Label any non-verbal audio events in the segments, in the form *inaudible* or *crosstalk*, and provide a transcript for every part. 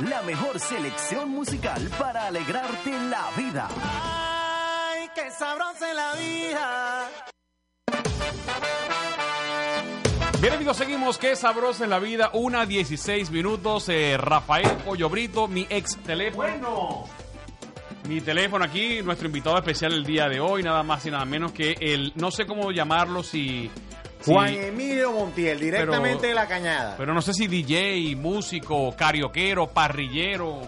La mejor selección musical para alegrarte la vida. Ay, qué sabrosa la vida. Bien amigos, seguimos. Qué sabrosa en la vida. Una 16 minutos. Eh, Rafael Pollo Brito, mi ex teléfono. Bueno. Mi teléfono aquí, nuestro invitado especial el día de hoy, nada más y nada menos que el, no sé cómo llamarlo, si... Juan Emilio Montiel, directamente Pero- de la cañada. pero no sé si DJ, músico, carioquero, parrillero,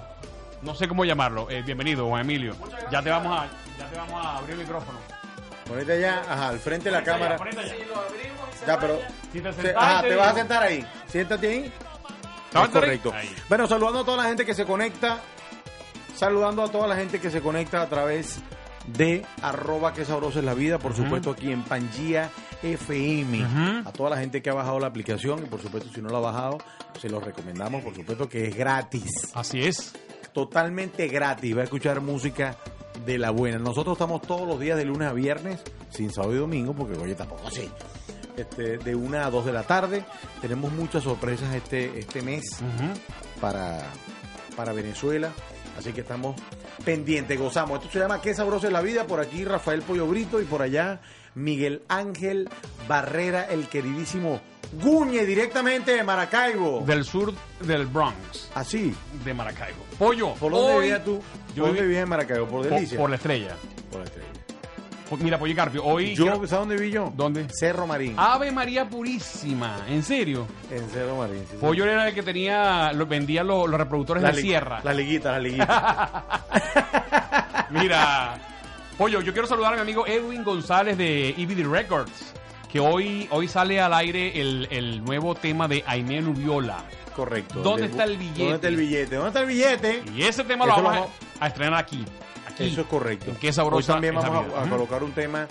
no sé cómo llamarlo. Eh, bienvenido, Juan Emilio. Ya te vamos a, ya te vamos a abrir el micrófono. Ponete allá, ajá, al frente de la cámara. Ponete allá. Ya, pero. Si te te- sentaste, ajá, te vas a sentar ahí. Siéntate ahí. ¿Estás Es correcto. ahí? Bueno, saludando a toda la gente que se conecta. Saludando a toda la gente que se conecta a través de arroba que sabrosa es la vida, por supuesto aquí en Pangía FM. A toda la gente que ha bajado la aplicación y por supuesto si no la ha bajado, se lo recomendamos, por supuesto que es gratis. Así es. Totalmente gratis, va a escuchar música de la buena. Nosotros estamos todos los días de lunes a viernes, sin sábado y domingo, porque oye, tampoco así. Este, de una a dos de la tarde. Tenemos muchas sorpresas este, este mes para, para Venezuela. Así que estamos pendientes, gozamos. Esto se llama Qué sabrosa es la vida. Por aquí Rafael Pollo Brito y por allá Miguel Ángel Barrera, el queridísimo Guñe, directamente de Maracaibo. Del sur del Bronx, Así. de Maracaibo. Pollo. ¿Por dónde hoy- vivías tú? Yo ¿Por dónde viví- vivías en Maracaibo? ¿Por Por, Delicia? por la estrella. Por la estrella. Mira, Pollo Carpio, hoy. Yo, ¿sabes dónde vi yo? ¿Dónde? Cerro Marín. Ave María Purísima, ¿en serio? En Cerro Marín. sí, sí. Pollo era el que tenía, lo, vendía los, los reproductores La de sierra. La liguita, la liguita. *laughs* Mira, Pollo, yo quiero saludar a mi amigo Edwin González de EBD Records, que hoy, hoy sale al aire el, el nuevo tema de Aimee Nubiola. Correcto. ¿Dónde De- está el billete? ¿Dónde está el billete? ¿Dónde está el billete? Y ese tema lo vamos lo a, a estrenar aquí. Aquí. Eso es correcto. En Qué sabrosa Hoy también es vamos a, colocar un tema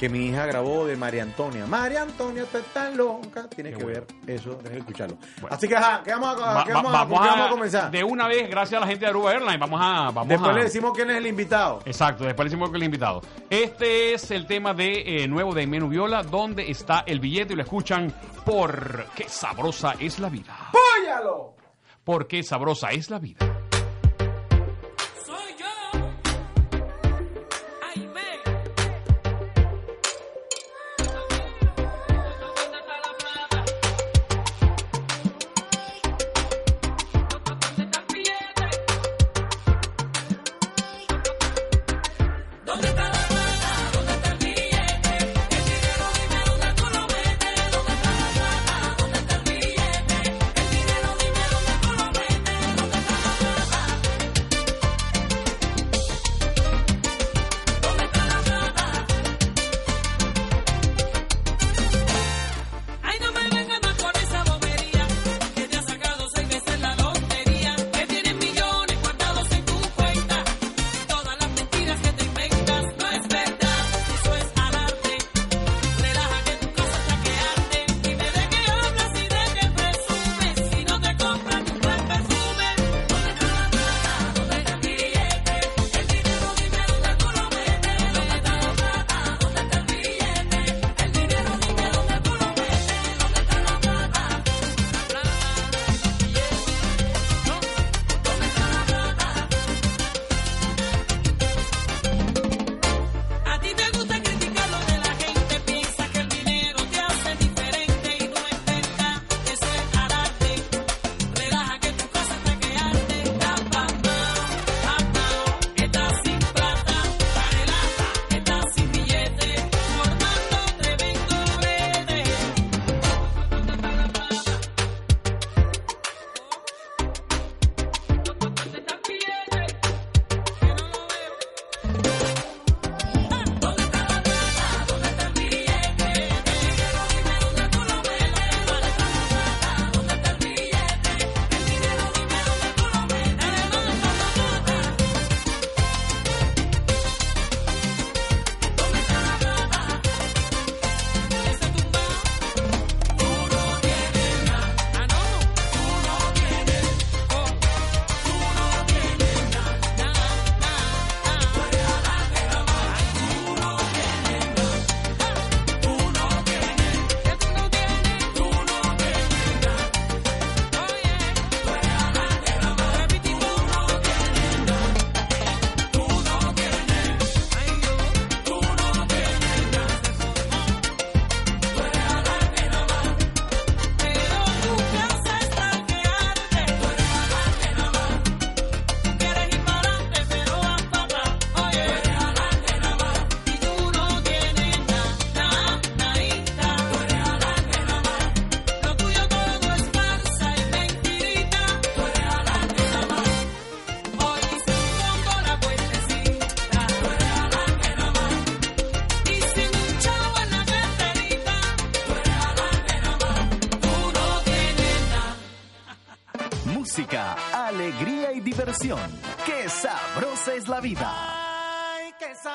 que mi hija grabó de María Antonia. María Antonia, tú estás loca. Tienes Qué que bueno. ver eso, tienes que escucharlo. Bueno. Así que, ajá, ¿qué vamos a, Va- qué va- vamos a- vamos con qué a- vamos a comenzar? De una vez, gracias a la gente de Aruba Airlines, vamos a... Vamos Después le decimos quién es el invitado. Exacto, después le decimos que el invitado. Este es el tema de eh, nuevo de Menú Viola, donde está el billete y lo escuchan por qué sabrosa es la vida. ¡Póyalo! Por qué sabrosa es la vida.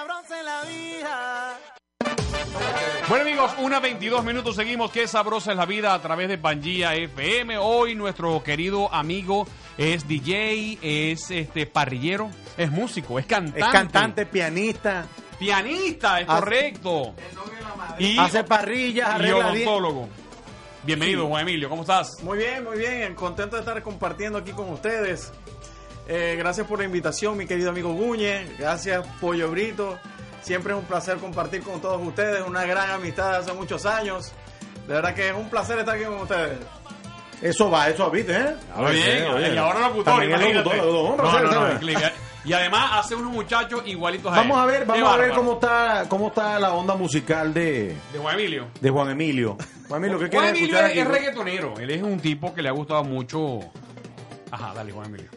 Sabrosa es la vida. Bueno amigos, una 22 minutos seguimos. Qué sabrosa es la vida a través de Pangía FM. Hoy nuestro querido amigo es DJ, es este parrillero, es músico, es cantante. Es cantante, pianista, Pianista, es Hace- correcto. Y, hace parrillas, arregla odontólogo. Bienvenido, Juan Emilio, ¿cómo estás? Muy bien, muy bien. Contento de estar compartiendo aquí con ustedes. Eh, gracias por la invitación, mi querido amigo Guñe. Gracias, Pollo Brito. Siempre es un placer compartir con todos ustedes. Una gran amistad de hace muchos años. De verdad que es un placer estar aquí con ustedes. Eso va, eso viste, ¿eh? Muy bien, oye. y ahora locutor, imagínate. Y además hace unos muchachos igualitos a Vamos él. a ver, vamos a ver cómo está, cómo está la onda musical de, De Juan Emilio. de Juan Emilio. Juan Emilio, ¿qué Juan Emilio es, aquí? es reggaetonero. Él es un tipo que le ha gustado mucho. Ajá, dale, Juan Emilio.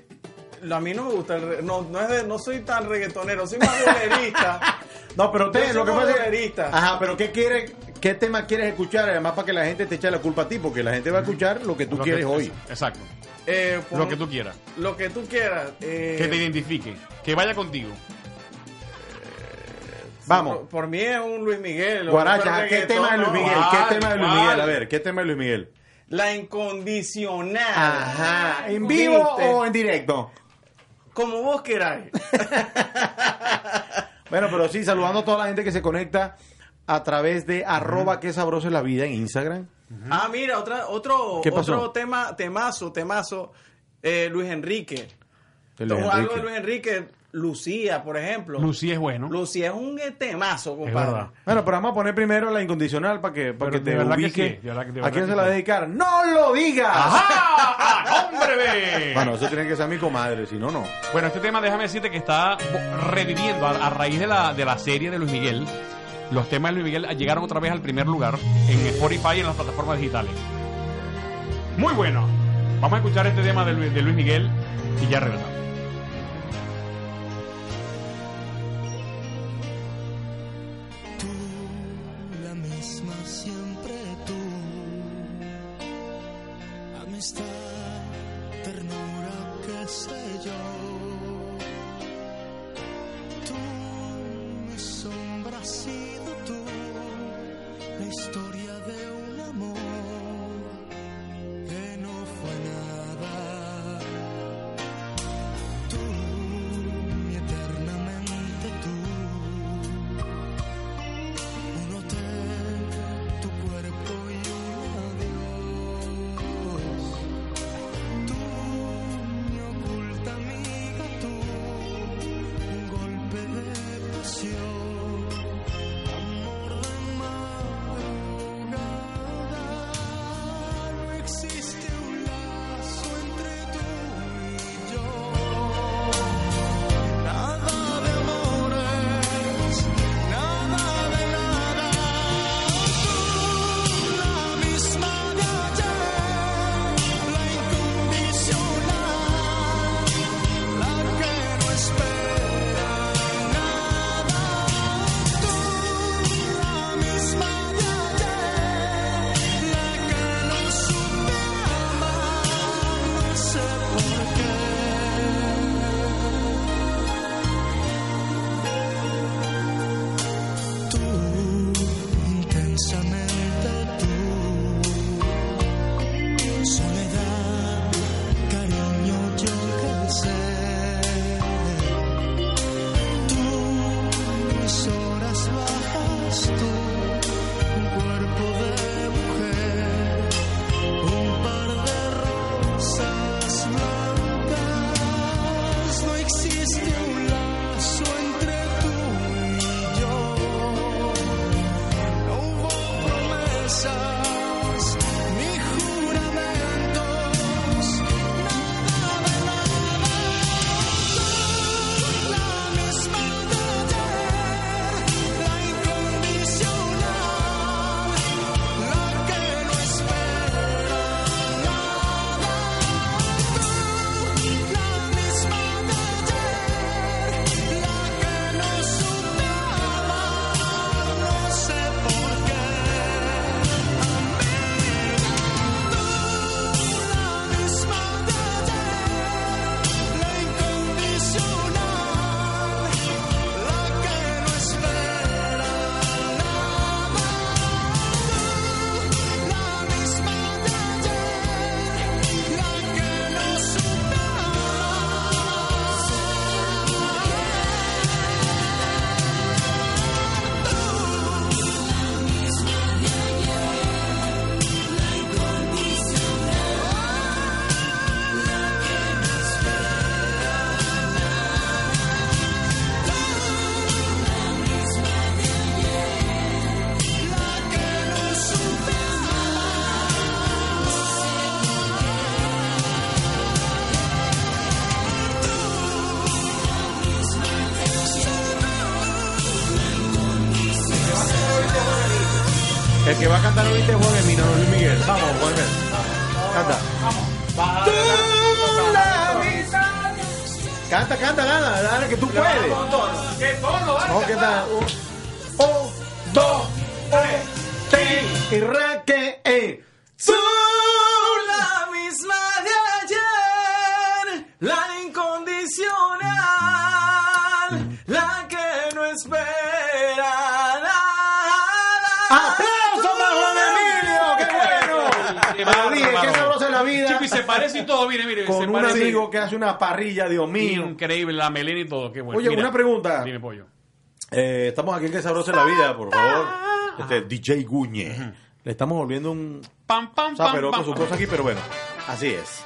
A mí no me gusta el re- no, no, es de- no soy tan reggaetonero, soy más bolerista. *laughs* No, pero usted, soy lo que pasa bolerista. Ajá, pero ¿qué quiere, qué tema quieres escuchar? Además para que la gente te eche la culpa a ti, porque la gente va a escuchar lo que tú Lo que- quieres hoy. Exacto. Eh, pon- Lo que tú quieras. Lo que tú quieras. eh, Que te identifique. Que vaya contigo. Vamos. Por, por mí es un Luis Miguel. Guaracha, ¿qué tema de Luis. Miguel? ¿Cuál? ¿Qué tema de Luis. Miguel? A ver, ¿qué tema de Luis Miguel? La incondicional. Ajá, ¿en vivo ¿Viste? o en directo? Como vos queráis. *laughs* Bueno, pero sí, saludando a toda la gente que se conecta a través de arroba qué sabroso es la vida en Instagram. Ah, mira, otra, otro, otro tema, temazo, temazo. eh, Luis Enrique. Luis Algo de Luis Enrique. Lucía, por ejemplo. Lucía es bueno. Lucía es un temazo, Es compadre. Bueno, pero vamos a poner primero la incondicional para que, para que de te verdad que sí, de verdad de ¿A quién que se la sí. dedicar? ¡No lo digas! ¡Ajá! *laughs* ¡Hombre! ve! Bueno, eso tiene que ser mi comadre, si no, no. Bueno, este tema, déjame decirte que está reviviendo a, a raíz de la, de la serie de Luis Miguel. Los temas de Luis Miguel llegaron otra vez al primer lugar en Spotify y en las plataformas digitales. Muy bueno. Vamos a escuchar este tema de Luis, de Luis Miguel y ya regresamos. No Luis Miguel. María, qué sabrosa es la vida. Chico, y se parece y todo, mire, mire. Con se un parece. amigo que hace una parrilla, Dios mío. Increíble, la melena y todo, qué bueno. Oye, una pregunta. Dime, pollo. Eh, estamos aquí en Qué sabrosa es la vida, por favor. Este, DJ Guñe. Le estamos volviendo un Pam, pam, pam, pero pam. con su cosa aquí, pero bueno, así es.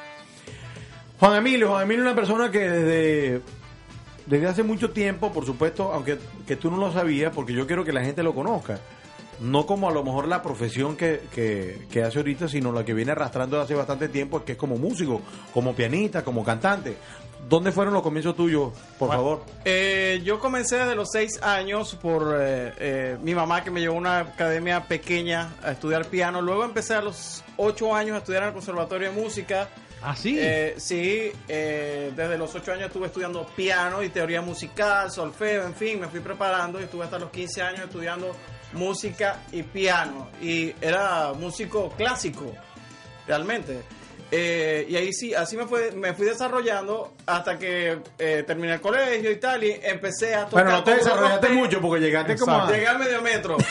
Juan Emilio, Juan Emilio es una persona que desde, desde hace mucho tiempo, por supuesto, aunque que tú no lo sabías, porque yo quiero que la gente lo conozca. No como a lo mejor la profesión que, que, que hace ahorita, sino la que viene arrastrando hace bastante tiempo, que es como músico, como pianista, como cantante. ¿Dónde fueron los comienzos tuyos, por favor? Eh, yo comencé desde los seis años por eh, eh, mi mamá que me llevó a una academia pequeña a estudiar piano. Luego empecé a los ocho años a estudiar en el Conservatorio de Música. Ah, sí. Eh, sí, eh, desde los ocho años estuve estudiando piano y teoría musical, solfeo, en fin, me fui preparando y estuve hasta los 15 años estudiando música y piano. Y era músico clásico, realmente. Eh, y ahí sí, así me, fue, me fui desarrollando hasta que eh, terminé el colegio y tal, y empecé a tocar. Bueno, no te desarrollaste mucho porque llegaste como a... Llegué al medio metro. *laughs*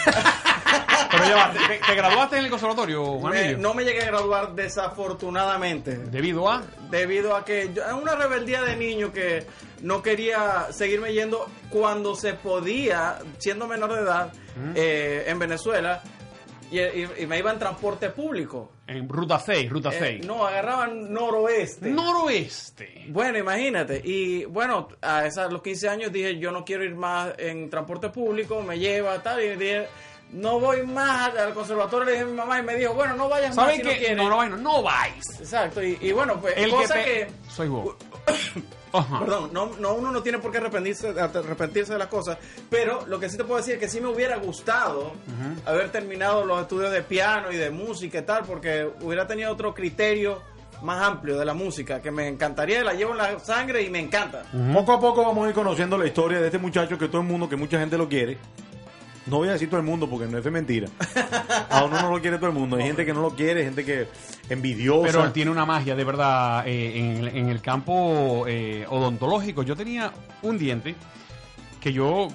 Pero ya va, ¿te, te graduaste en el conservatorio, Juan Me- no me llegué a graduar desafortunadamente. Debido a... debido a que yo, una rebeldía de niño que no quería seguirme yendo cuando se podía, siendo menor de edad, eh, en Venezuela, y, y- y me iba en transporte público. En Ruta 6, Ruta Eh, 6. no, agarraban noroeste. Noroeste. Bueno, imagínate. Y bueno, a, esa- a los 15 años dije, yo no quiero ir más en transporte público, me lleva tal, y dije, no voy más al conservatorio, le dije a mi mamá y me dijo, bueno, no vayas más ¿Saben si no qué? quieres. No, no, no vais. Exacto, y, y bueno, pues El cosa que, que... Soy vos. *coughs* Ajá. Perdón, no, no, uno no tiene por qué arrepentirse, arrepentirse de las cosas, pero lo que sí te puedo decir es que sí me hubiera gustado haber terminado los estudios de piano y de música y tal, porque hubiera tenido otro criterio más amplio de la música, que me encantaría, la llevo en la sangre y me encanta. Poco a poco vamos a ir conociendo la historia de este muchacho que todo el mundo, que mucha gente lo quiere. No voy a decir todo el mundo porque no es mentira. A uno no lo quiere todo el mundo. Hay gente que no lo quiere, gente que envidiosa. Pero él tiene una magia, de verdad, eh, en, en el campo eh, odontológico. Yo tenía un diente que yo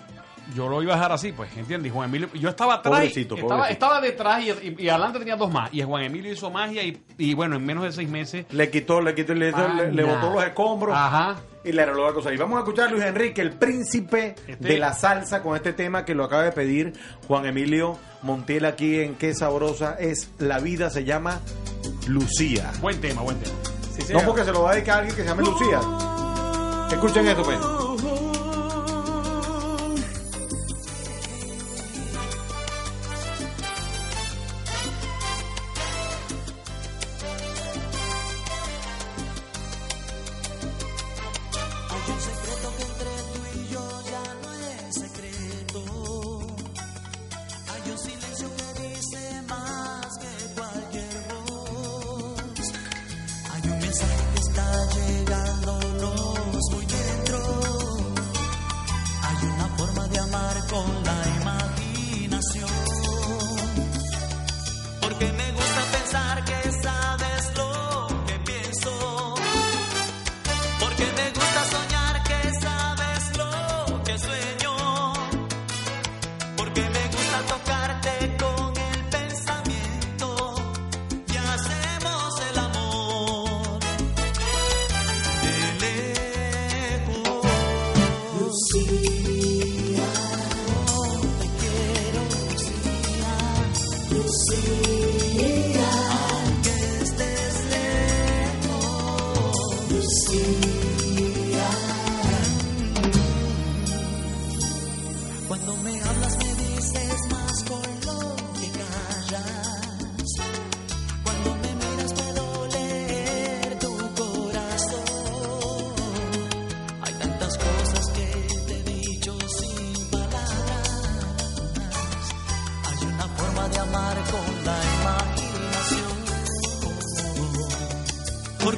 yo lo iba a dejar así, pues, ¿entiendes? Y Juan Emilio, yo estaba atrás, Pobrecito, estaba, pobrecito. estaba detrás y, y- y adelante tenía dos más. Y Juan Emilio hizo magia y, y bueno, en menos de seis meses... Le quitó, le quitó, le, le, botó los escombros Ajá. y le arregló la cosa. Y vamos a escuchar a Luis Enrique, el príncipe Este- de la salsa, con este tema que lo acaba de pedir Juan Emilio Montiel aquí en Qué Sabrosa es la vida, se llama Lucía. Buen tema, buen tema. Sí, No porque se lo va a dedicar a alguien que se llame Lucía. Escuchen esto, pues.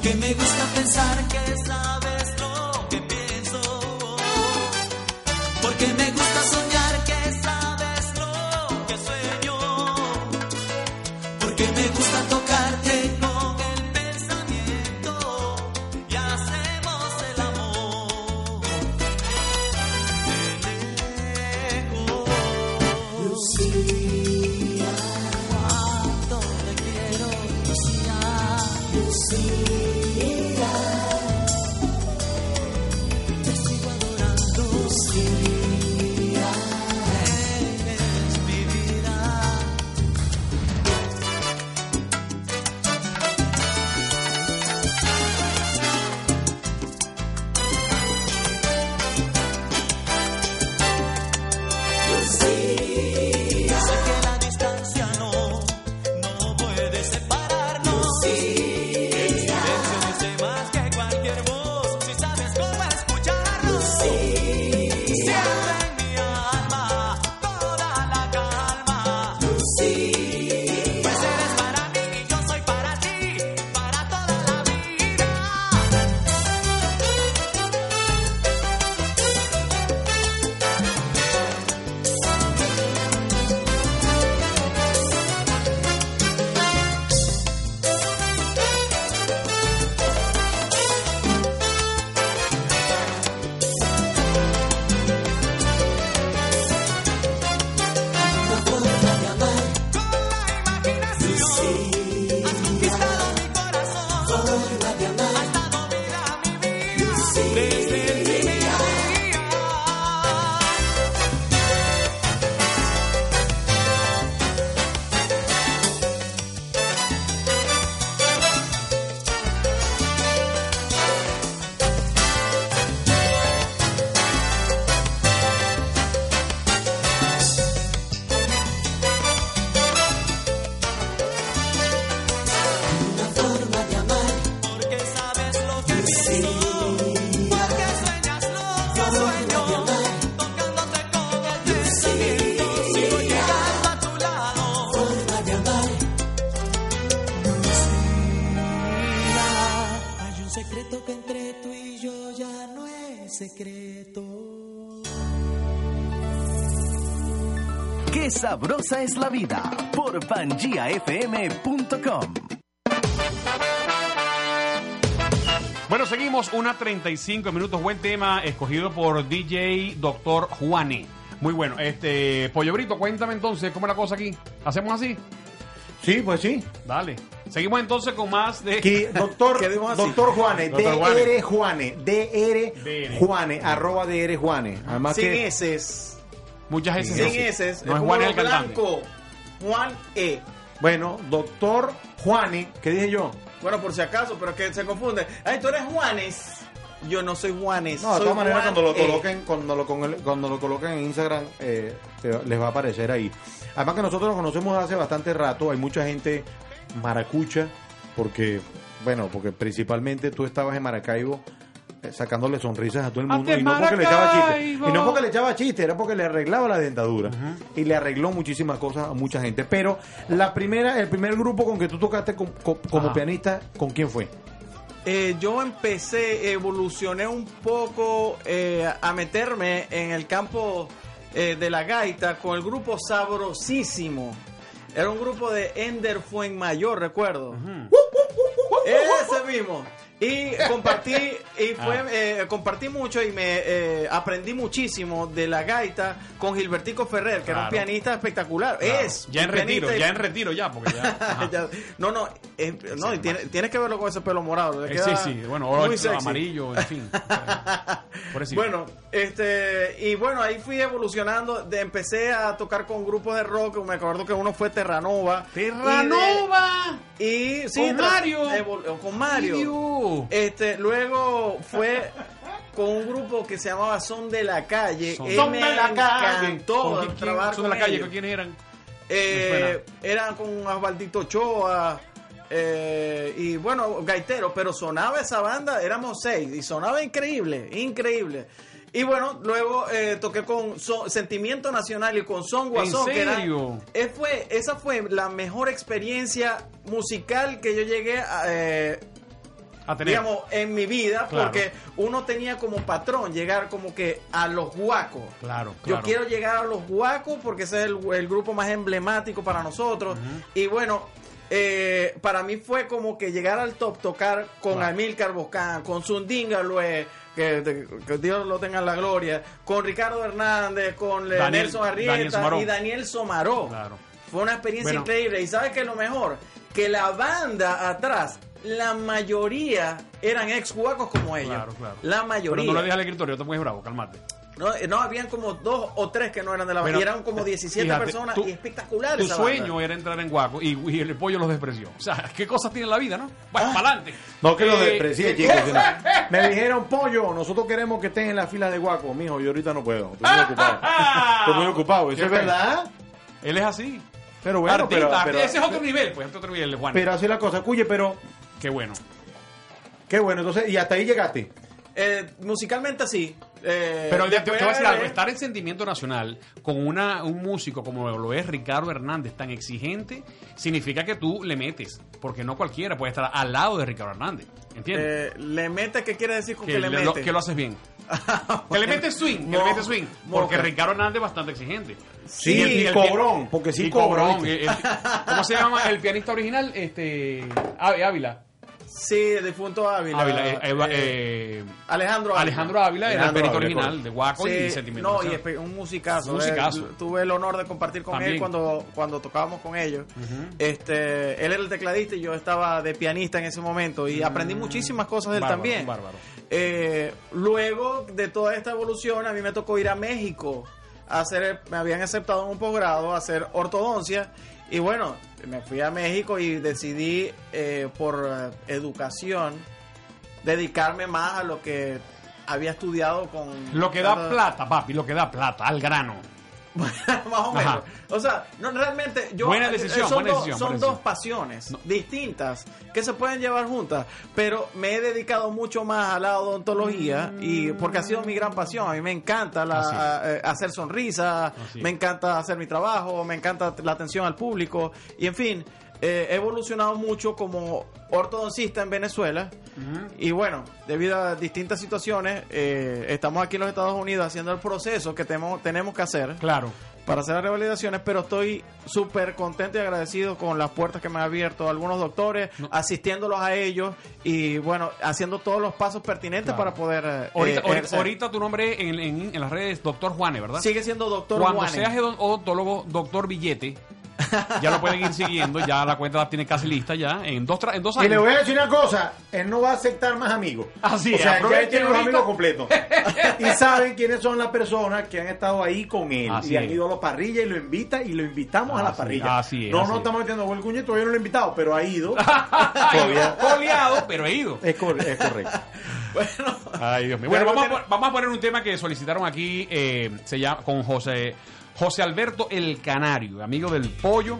Porque me gusta pensar que secreto que entre tú y yo ya no es secreto. Qué sabrosa es la vida por pangiafm.com. Bueno, seguimos una 35 minutos. Buen tema escogido por DJ Doctor Juane. Muy bueno. Este, Pollo Brito, cuéntame entonces cómo es la cosa aquí. ¿Hacemos así? Sí, pues sí. Dale. Seguimos entonces con más de. Aquí, doctor, *laughs* doctor Juane. DR Juane, DR. Juane, arroba DR Juane. Además Sin que eses. Muchas veces. Sin eses. No es Juan el blanco. Juan E. Bueno, doctor Juane, ¿qué dije yo? Bueno, por si acaso, pero que se confunde. Ay, tú eres Juanes. Yo no soy Juanes. No, de todas maneras, cuando lo E. coloquen, cuando lo, con- cuando lo coloquen en Instagram, eh, te- les va a aparecer ahí. Además que nosotros nos conocemos hace bastante rato, hay mucha gente maracucha, porque, bueno, porque principalmente tú estabas en Maracaibo eh, sacándole sonrisas a todo el mundo ¡Ante y no porque le echaba chiste y no porque le echaba chiste era porque le arreglaba la dentadura y le arregló muchísimas cosas a mucha gente. Pero la primera el primer grupo con que tú tocaste com- co- como pianista con quién fue Eh, yo empecé, evolucioné un poco eh, a meterme en el campo eh, de la gaita con el grupo Sabrosísimo. Era un grupo de Ender Fuenmayor, recuerdo. Ese mismo. Y compartí, y *laughs* fue, Ah. eh, compartí mucho y me eh, aprendí muchísimo de la gaita con Gilbertico Ferrer, que era un pianista espectacular. Claro. Es. Ya en retiro, y- ya en retiro, ya, porque ya. *laughs* no, no, no y tiene- tienes que verlo con ese pelo morado. Eh, sí, sí, bueno, oro, amarillo, en fin. *laughs* Por. Bueno, este, y bueno, ahí fui evolucionando. De, empecé a tocar con grupos de rock. Me acuerdo que uno fue Terranova. ¡Terranova! Y, de- y sí, Con Mario. evol- con Mario. Este, luego fue con un grupo que se llamaba Son de la Calle. Son- Eh, Son de la Calle. encantó ¿Con quién- quién- trabajar son de la calle. ¿con quiénes eran? Eh, eran con Osvaldito Ochoa eh, y bueno, gaitero, pero sonaba esa banda, éramos seis y sonaba increíble, increíble. Y bueno, luego eh, toqué con Sentimiento Nacional y con Son Guasón. que era- eh, fue, esa fue la mejor experiencia musical que yo llegué a, eh. Digamos, en mi vida, Claro. porque uno tenía como patrón llegar como que a los guacos. Claro, Yo quiero llegar a los guacos porque ese es el, el grupo más emblemático para nosotros. Y bueno, eh, para mí fue como que llegar al top, tocar con. Amílcar Boscán, con Zundinga Lue, que, Dios lo tenga en la gloria, con Ricardo Hernández, con Daniel- Nelson Arrieta y Daniel Somaró. Claro. Fue una experiencia Bueno. increíble. Y sabes que lo mejor, que la banda atrás, la mayoría eran ex guacos como ellos. Claro, claro. La Pero mayoría. no le dejes al escritorio, te pones bravo, calmate. No, eh, no, habían como dos o tres que no eran de la banda. Y eran como 17 fíjate, personas tu- y espectacular Tu esa sueño banda. era entrar en Guaco y, y el pollo los despreció. O sea, ¿qué cosas tiene la vida, no? Bueno, para adelante. Ah. No que lo Eh, desprecie, chicos. sino- *laughs* Me dijeron, pollo, nosotros queremos que estén en la fila de guaco. Mijo, yo ahorita no puedo. Estoy muy ocupado. Estoy muy ocupado. Eso *laughs* es verdad. Él es así. Pero bueno, Artista, pero, pero, ese es otro nivel, pues, este otro nivel, Juan. pero así es la cosa. Cuye, pero Qué bueno. qué bueno. Entonces, y hasta ahí llegaste. Eh, musicalmente sí. Eh, Pero te, voy a decir algo, estar en Sentimiento Nacional con una, un músico como lo es Ricardo Hernández tan exigente, significa que tú le metes, porque no cualquiera puede estar al lado de Ricardo Hernández, ¿entiendes? eh, le mete, ¿qué quiere decir con que, que, le le- mete? lo, que lo haces bien. *laughs* Que le metes swing, que le swing. Porque. Ricardo Hernández es bastante exigente. Sí, el- y el- cobrón, porque sí y cobró, cobrón. el- ¿Cómo se llama el pianista original? Este Ávila. Sí, difunto Ávila. Ávila, eh, Eva- eh, eh, Alejandro Ávila. Alejandro Ávila era el Ávila, original de Guaco Sí, y Sentimiento no, y un musicazo. Un eh, musicazo. tuve el honor de compartir con También. él cuando, cuando tocábamos con ellos. este, él era el tecladista y yo estaba de pianista en ese momento y aprendí muchísimas cosas de él Mm. Bárbaro, también. bárbaro. Eh, luego de toda esta evolución, a mí me tocó ir a México. A hacer, me habían aceptado en un posgrado a hacer ortodoncia. Y bueno, me fui a México y decidí, eh, por eh, educación, dedicarme más a lo que había estudiado con... Lo que da plata, papi, lo que da plata, al grano. *laughs* más o menos. Ajá. O sea, no, realmente yo Buena eh, decisión, son, buena dos- decisión, son buena dos decisión. pasiones No. distintas que se pueden llevar juntas, pero me he dedicado mucho más a la odontología y porque ha sido mi gran pasión. A mí me encanta la- a- eh, hacer sonrisas, me encanta hacer mi trabajo, me encanta la atención al público y en fin, eh, he evolucionado mucho como ortodoncista en Venezuela y bueno, debido a distintas situaciones, eh, estamos aquí en los Estados Unidos haciendo el proceso que tenemos, tenemos que hacer Claro. para hacer las revalidaciones, pero estoy súper contento y agradecido con las puertas que me han abierto algunos doctores, asistiéndolos a ellos y bueno, haciendo todos los pasos pertinentes Claro. para poder... eh, Ahorita, ahorita- ejercer. ahorita tu nombre en, en- en las redes es Doctor Juane, ¿verdad? Sigue siendo doctor Cuando Juanes. seas odon- odontólogo, Doctor Billete, ya lo pueden ir siguiendo, ya la cuenta la tiene casi lista ya, en dos, en dos Y le años. voy a decir una cosa, él no va a aceptar más amigos. Así o es, sea, ya él tiene los amigos completos. *laughs* y saben quiénes son las personas que han estado ahí con él. Así y han ido a la parrilla y lo invita y lo invitamos a la parrilla. así es, no, así no es. estamos metiendo el cuño, todavía no lo he invitado, pero ha ido. *laughs* Coleado, pero he ido. es, cor- es correcto. *laughs* Bueno, Ay, Dios mío. Bueno, vamos a, vamos a poner un tema que solicitaron aquí, eh, se llama con José José Alberto El Canario, amigo del pollo.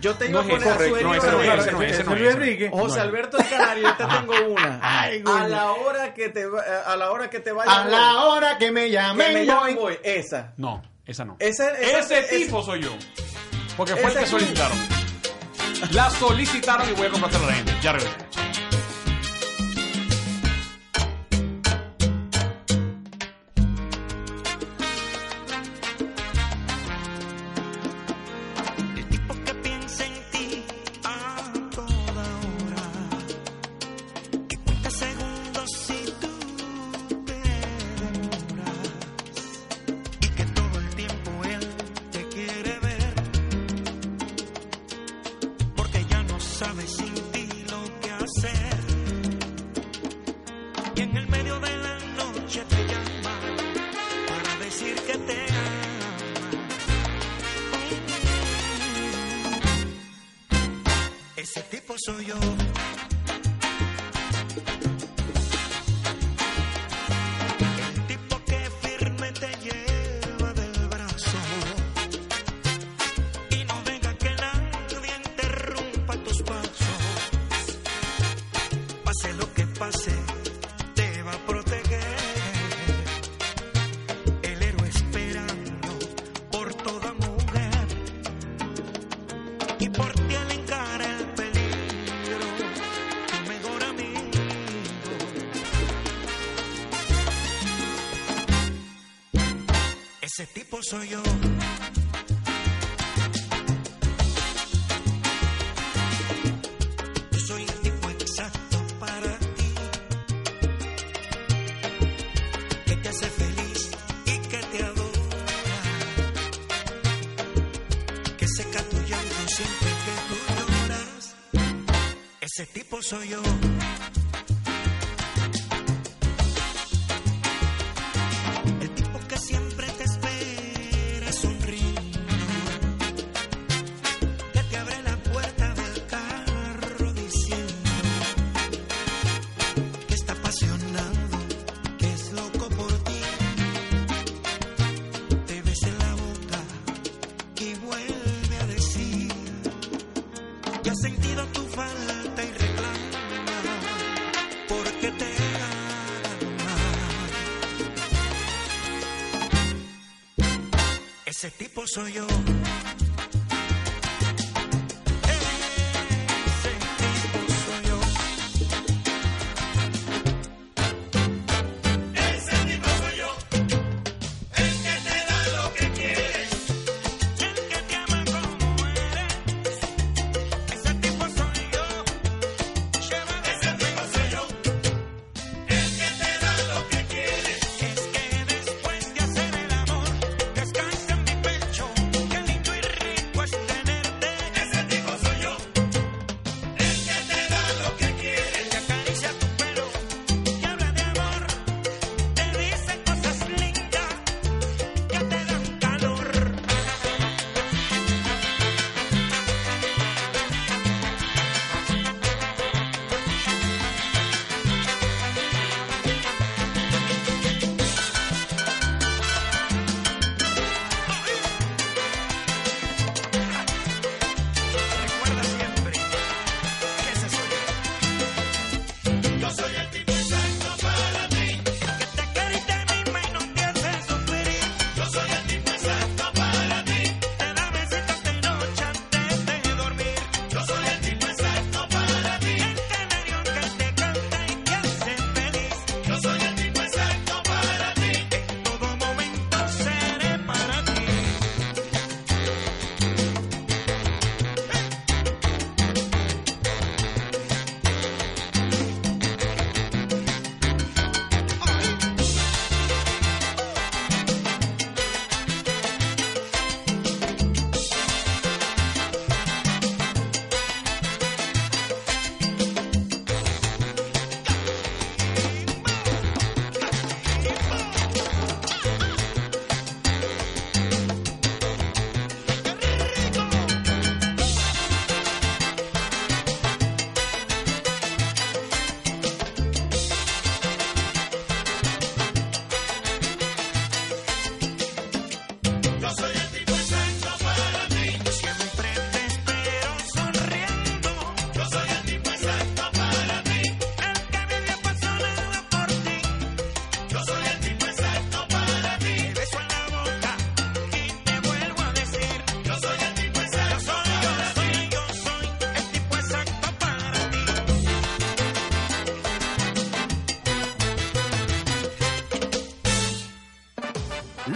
yo tengo No que es poner a ese, su no, ese no es, de- ese no es, ese no es, Luis ese no es. Enrique. José Alberto el Canario, yo te tengo una. Ay, a la hora que te va- a la hora que te vaya A la hora que me que llamen, me voy. llamen voy, esa. No, esa no. Esa- esa- ese esa- tipo soy yo. Porque fue el que solicitaron. La solicitaron y voy a complacer a la gente. Ya regreso. Soy yo. Yo soy el tipo exacto para ti. Que te hace feliz y que te adora. Que seca tu llanto siempre que tú lloras. Ese tipo soy yo. Porque te. Ese tipo soy yo.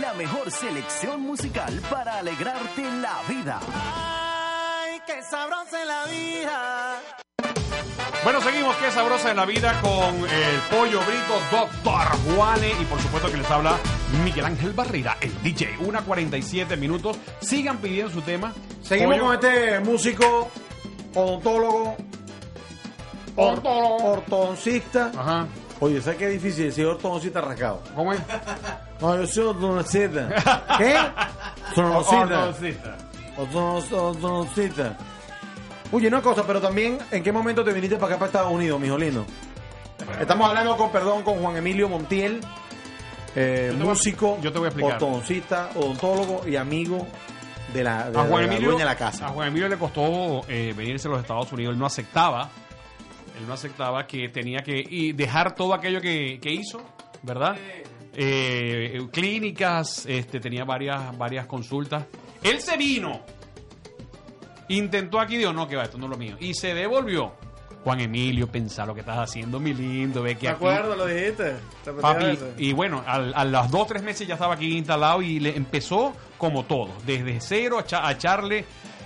La mejor selección musical para alegrarte la vida. Ay, qué sabrosa es la vida. Bueno, seguimos, qué sabrosa en la vida con el pollo brito Doctor Juane y por supuesto que les habla Miguel Ángel Barrera, el DJ. Una 47 minutos. Sigan pidiendo su tema. Seguimos Pollo- con este músico, odontólogo, or- ortodoncista. Ajá. Oye, ¿sabes qué difícil decir ortodoncista rascado? ¿Cómo es? No, yo soy ortodoncista. *laughs* ¿Qué? Ortodoncista. Ortodoncista. Oye, una cosa, pero también, ¿en qué momento te viniste para acá, para Estados Unidos, mijo lindo? Estamos hablando con, perdón, con Juan Emilio Montiel, eh, Yo te voy a- músico, yo te voy a explicar. ortodoncista, odontólogo y amigo de la, de A la- Juan de la Emilio, dueña de la casa. a Juan Emilio le costó eh, venirse a los Estados Unidos. Él no aceptaba. Él no aceptaba que tenía que y dejar todo aquello que, que hizo, ¿verdad? Eh, clínicas, este, tenía varias, varias consultas. Él se vino. Intentó aquí, dijo, no, que va, esto no es lo mío. Y se devolvió. Juan Emilio, pensá lo que estás haciendo, mi lindo, ve que Me acuerdo, lo dijiste. Papi, y bueno, al- a, los dos, tres meses ya estaba aquí instalado y le empezó como todo, desde cero a, echa- a echarle,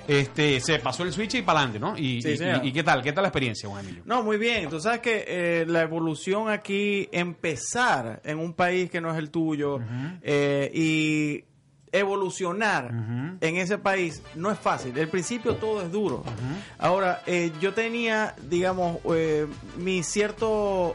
este, se pasó el switch y para adelante, ¿no? Y, Sí, y- señor. y- y qué tal? ¿Qué tal la experiencia, Juan Emilio? No, muy bien. Tú sabes que eh, la evolución aquí, empezar en un país que no es el tuyo eh, y evolucionar en ese país no es fácil. El principio todo es duro. Ahora, eh, yo tenía, digamos, eh, mi cierto...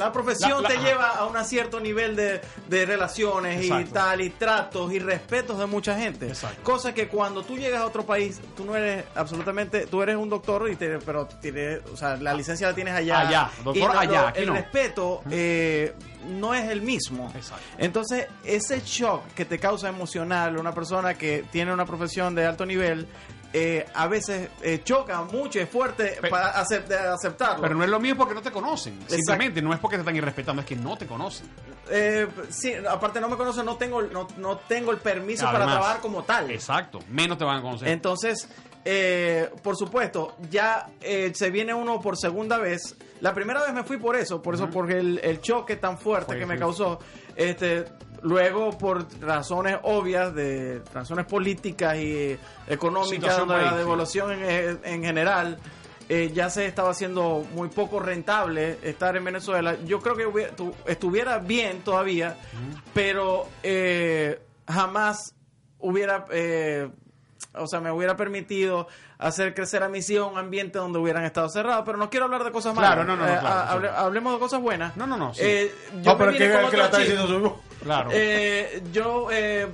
la profesión La- la- te lleva a un cierto nivel de, de relaciones y tal, y tratos y respetos de mucha gente. Exacto. Cosa que cuando tú llegas a otro país, tú no eres absolutamente, tú eres un doctor, y te- pero tienes, o sea, la licencia la tienes allá. Allá, doctor Y allá, aquí el no. respeto eh, no es el mismo. Exacto. Entonces, ese shock que te causa emocional una persona que tiene una profesión de alto nivel, eh, a veces eh, choca mucho, es fuerte para acep- de aceptarlo. Pero no es lo mismo porque no te conocen. Simplemente no es porque te están irrespetando, es que no te conocen. Eh, sí, aparte no me conocen, no tengo, no, no tengo el permiso para trabajar como tal. Exacto, menos te van a conocer. Entonces, eh, por supuesto, ya eh, se viene uno por segunda vez. La primera vez me fui por eso, por eso, porque el, el choque tan fuerte Fue- que me causó. Este, luego, por razones obvias, de razones políticas y económicas, donde la devolución en, en general. eh, ya se estaba haciendo muy poco rentable estar en Venezuela. Yo creo que hubiera- tu- estuviera bien todavía, pero eh, jamás hubiera eh, o sea, me hubiera permitido hacer crecer a mis hijos un ambiente donde hubieran estado cerrados, pero no quiero hablar de cosas malas. Claro, no, no, no, Eh, claro, hable- hablemos de cosas buenas. No, no, no, sí. Eh, yo No, pero que, que la está diciendo su Claro. Eh, yo eh,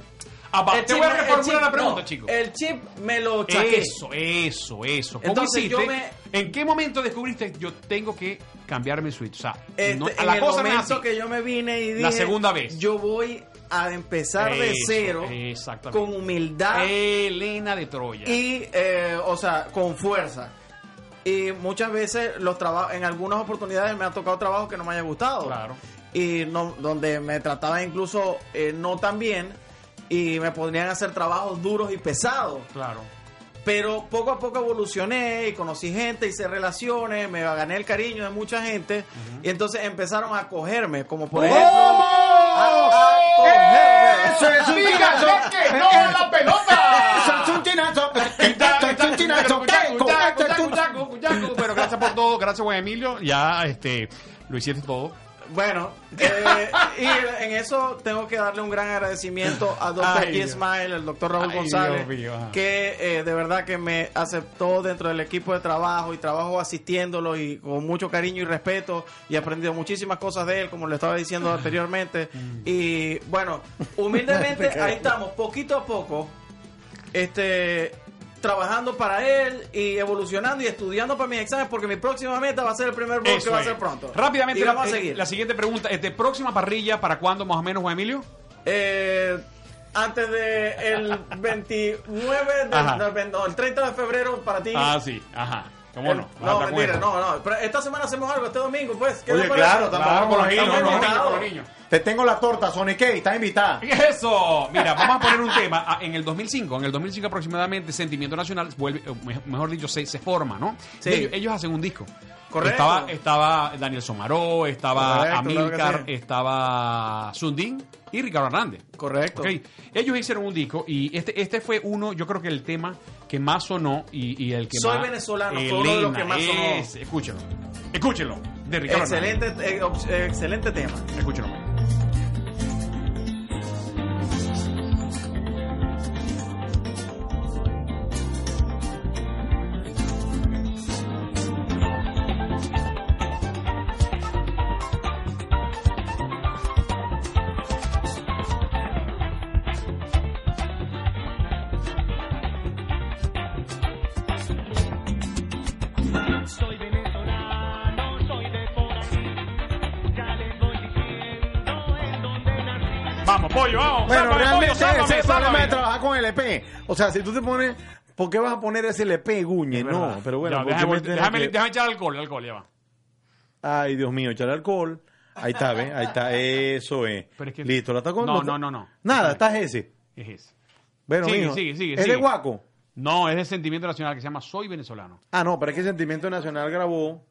Ah, te voy a reformular la pregunta, no, chico. El chip me lo chaqué. Eso, eso, eso. ¿Cómo Entonces, hiciste? yo me- ¿En qué momento descubriste yo tengo que cambiarme el switch? O sea, Este, no- a en la el cosa momento que yo me vine y dije, La segunda vez. yo voy a empezar de cero exactamente. con humildad Elena de Troya. y, eh, o sea, con fuerza. Y muchas veces los trabajos, en algunas oportunidades me ha tocado trabajos que no me haya gustado. Claro. Y no, donde me trataban incluso eh, no tan bien y me podrían hacer trabajos duros y pesados. Claro. Pero poco a poco evolucioné y conocí gente, hice relaciones, me gané el cariño de mucha gente y entonces empezaron a cogerme, como por ejemplo... a- a cogerme. Eso es un chinazo. que no a la pelota! Eso es un chinazo. Eso es un chinazo. Pero gracias por todo, gracias Juan Emilio. Ya este lo hiciste todo. Bueno, *laughs* eh, y en eso tengo que darle un gran agradecimiento al doctor Ay, G. Smile, el doctor Raúl Ay, González, mío, que eh, de verdad que me aceptó dentro del equipo de trabajo y trabajo asistiéndolo y con mucho cariño y respeto y he aprendido muchísimas cosas de él, como le estaba diciendo anteriormente. Y bueno, humildemente *laughs* ahí estamos, poquito a poco, este trabajando para él y evolucionando y estudiando para mis exámenes porque mi próxima meta va a ser el primer que Eso va a ser pronto. Rápidamente, Y vamos la, a seguir. la siguiente pregunta. Este, próxima parrilla, ¿para cuándo más o menos, Juan Emilio? Eh, antes de el *laughs* 29 de, Ajá. no, no, el 30 de febrero para ti. Ah, sí, ajá. ¿Cómo El- no? no, mentira, no, no. Pero esta semana hacemos algo, este domingo, pues. ¿Qué Oye, claro, Claro, Estamos con los niños. Te tengo la torta, Sonic K, estás invitada. ¿Qué es *laughs* eso? Mira, vamos a poner un tema. Ah, En el 2005, en el 2005 aproximadamente, Sentimiento Nacional vuelve, eh, me- mejor dicho, se, se forma, ¿no? Sí. Ellos, ellos hacen un disco. Correcto. Estaba, estaba Daniel Somaró, estaba Correcto, claro Amilcar, sí. estaba Sundin y Ricardo Hernández. Correcto. Ellos hicieron un disco y este, este fue uno, yo creo que el tema que más sonó y, y el que Soy más... venezolano, fue uno de los que más sonó. ese, Escúchenlo. Escúchenlo. De Ricardo Excelente, op- eh, excelente tema. Hernández. Escúchenlo. Pollo, vamos. Bueno, Sálvame, realmente pollo, sálvame, ese es el problema de trabajar con LP. O sea, si tú te pones, ¿por qué vas a poner ese LP, Guñe? No, pero bueno. Ya, ¿por qué déjame, déjame, que- déjame echar alcohol, alcohol, ya va. Ay, Dios mío, echar alcohol. Ahí está, ¿ves? Ahí está, eso es. Pero es que- Listo, ¿la está con No, no, no, no. Nada, estás ese. Es ese. Bueno, Sigue, mijo, sigue, sigue, ¿Es de sigue. guaco? No, es de Sentimiento Nacional que se llama Soy Venezolano. Ah, no, pero es que Sentimiento Nacional grabó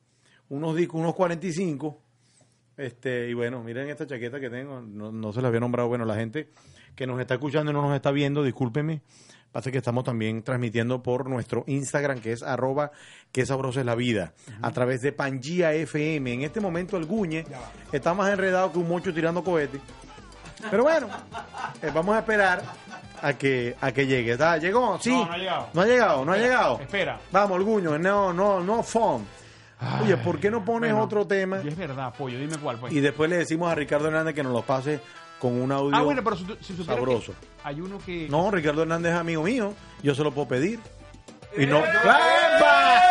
unos discos, unos 45. Este, y bueno, miren esta chaqueta que tengo, no, no se la había nombrado. Bueno, la gente que nos está escuchando y no nos está viendo, discúlpeme. Pasa que estamos también transmitiendo por nuestro Instagram, que es arroba que sabrosa es la vida, a través de Pangía FM. En este momento el Guñe está más enredado que un mocho tirando cohetes. Pero bueno, eh, vamos a esperar a que, a que llegue. ¿Está? ¿Llegó? Sí. No, no ha llegado. No ha llegado, no ha llegado. Espera. Vamos, Orguño, no, no, no phone. Oye, ¿por qué no pones Bueno, otro tema? Y es verdad, pollo, dime cuál, pues. Y después le decimos a Ricardo Hernández que nos lo pase con un audio ah, bueno, pero si, si sabroso. Hay uno que. No, Ricardo Hernández es amigo mío, yo se lo puedo pedir. Y Eh, no. ¡Epa!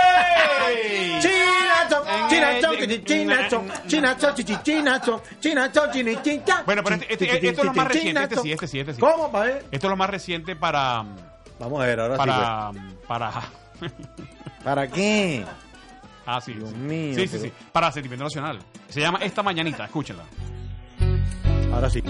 Chincha. Bueno, pero este- este- Chichi, esto es lo más reciente, este sí, este sí, este sí. ¿Cómo, pa'? Esto es lo más reciente para. Vamos a ver, ahora sí. Para. Para. pues. ¿Para *laughs* qué? Ah, sí. Dios sí. mío, Sí, sí, pero- sí. Para Sentimiento Nacional. Se llama Esta Mañanita, escúchenla. Ahora sí.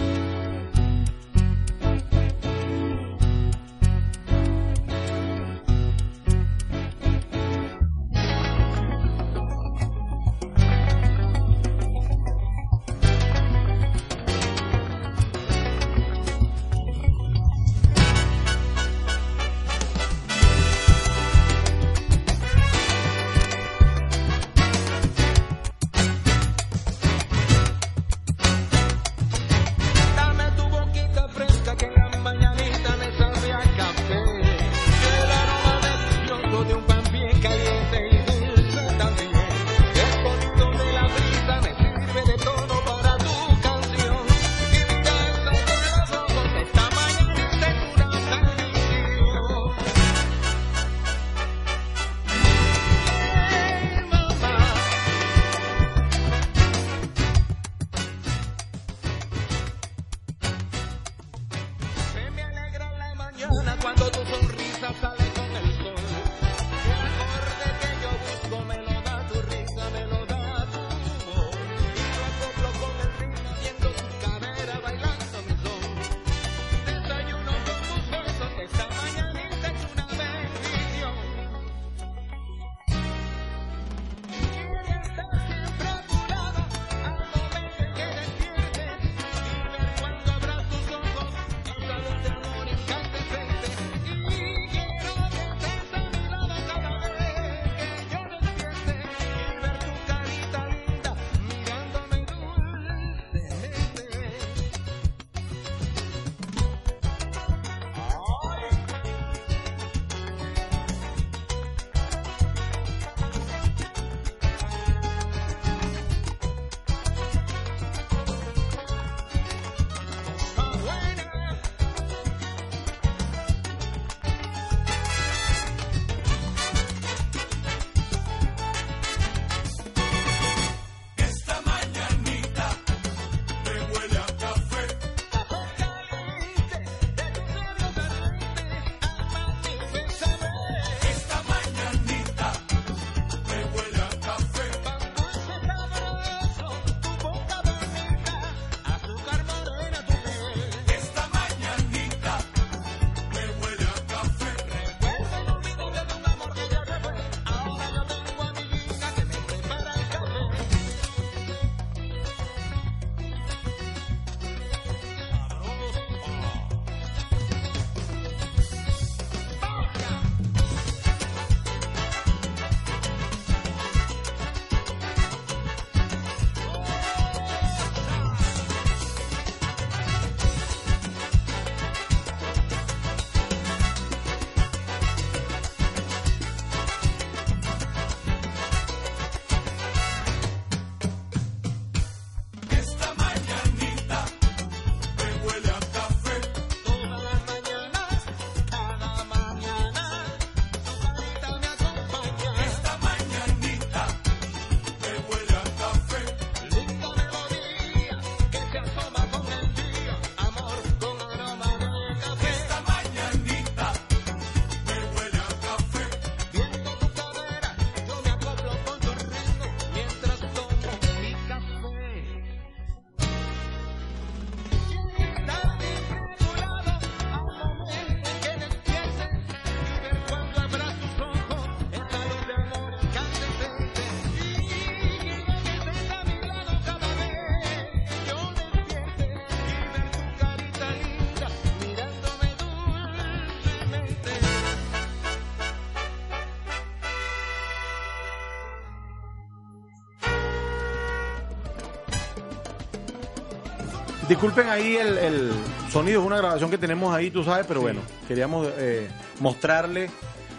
Disculpen ahí el, el sonido, es una grabación que tenemos ahí, tú sabes, pero bueno, queríamos eh, mostrarle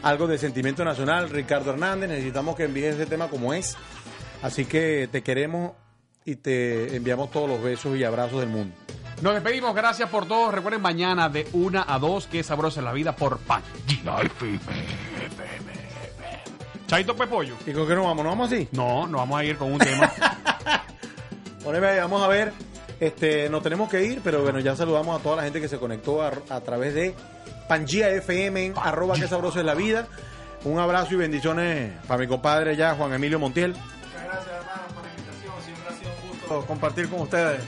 algo de sentimiento nacional. Ricardo Hernández, necesitamos que envíes ese tema como es. Así que te queremos y te enviamos todos los besos y abrazos del mundo. Nos despedimos, gracias por todo. Recuerden mañana de 1 a 2, que sabrosa es la vida por FM. Chaito Pepollo. ¿Y con qué nos vamos? ¿Nos vamos así? No, nos vamos a ir con un tema. *laughs* Poneme ahí, vamos a ver. Este, nos tenemos que ir, pero bueno, ya saludamos a toda la gente que se conectó a, a través de Pangía FM, arroba que sabroso es la vida. Un abrazo y bendiciones para mi compadre ya, Juan Emilio Montiel. Muchas gracias, hermano, por la invitación. Siempre ha sido un gusto compartir con ustedes.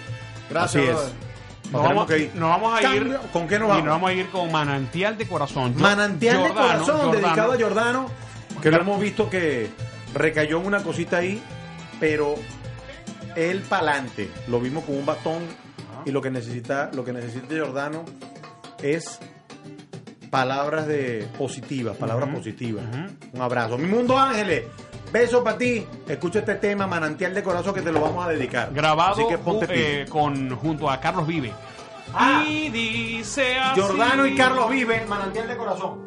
Gracias. Así es. brother. Nos vamos, que ir. nos vamos a ir. ¿Con qué nos Y vamos? nos vamos a ir con Manantial de Corazón. Manantial de corazón, dedicado a Jordano, que lo hemos visto que recayó en una cosita ahí, pero él pa'lante. Lo vimos con un bastón y lo que necesita, lo que necesita Jordano es palabras de positivas, palabras positivas. Un abrazo. Mi mundo ángeles. Beso para ti. Escucha este tema, Manantial de Corazón, que te lo vamos a dedicar. Grabado Así que ponte eh, con, junto a Carlos Vive. Ah. y dice así. Jordano y Carlos Viven, Manantial de Corazón.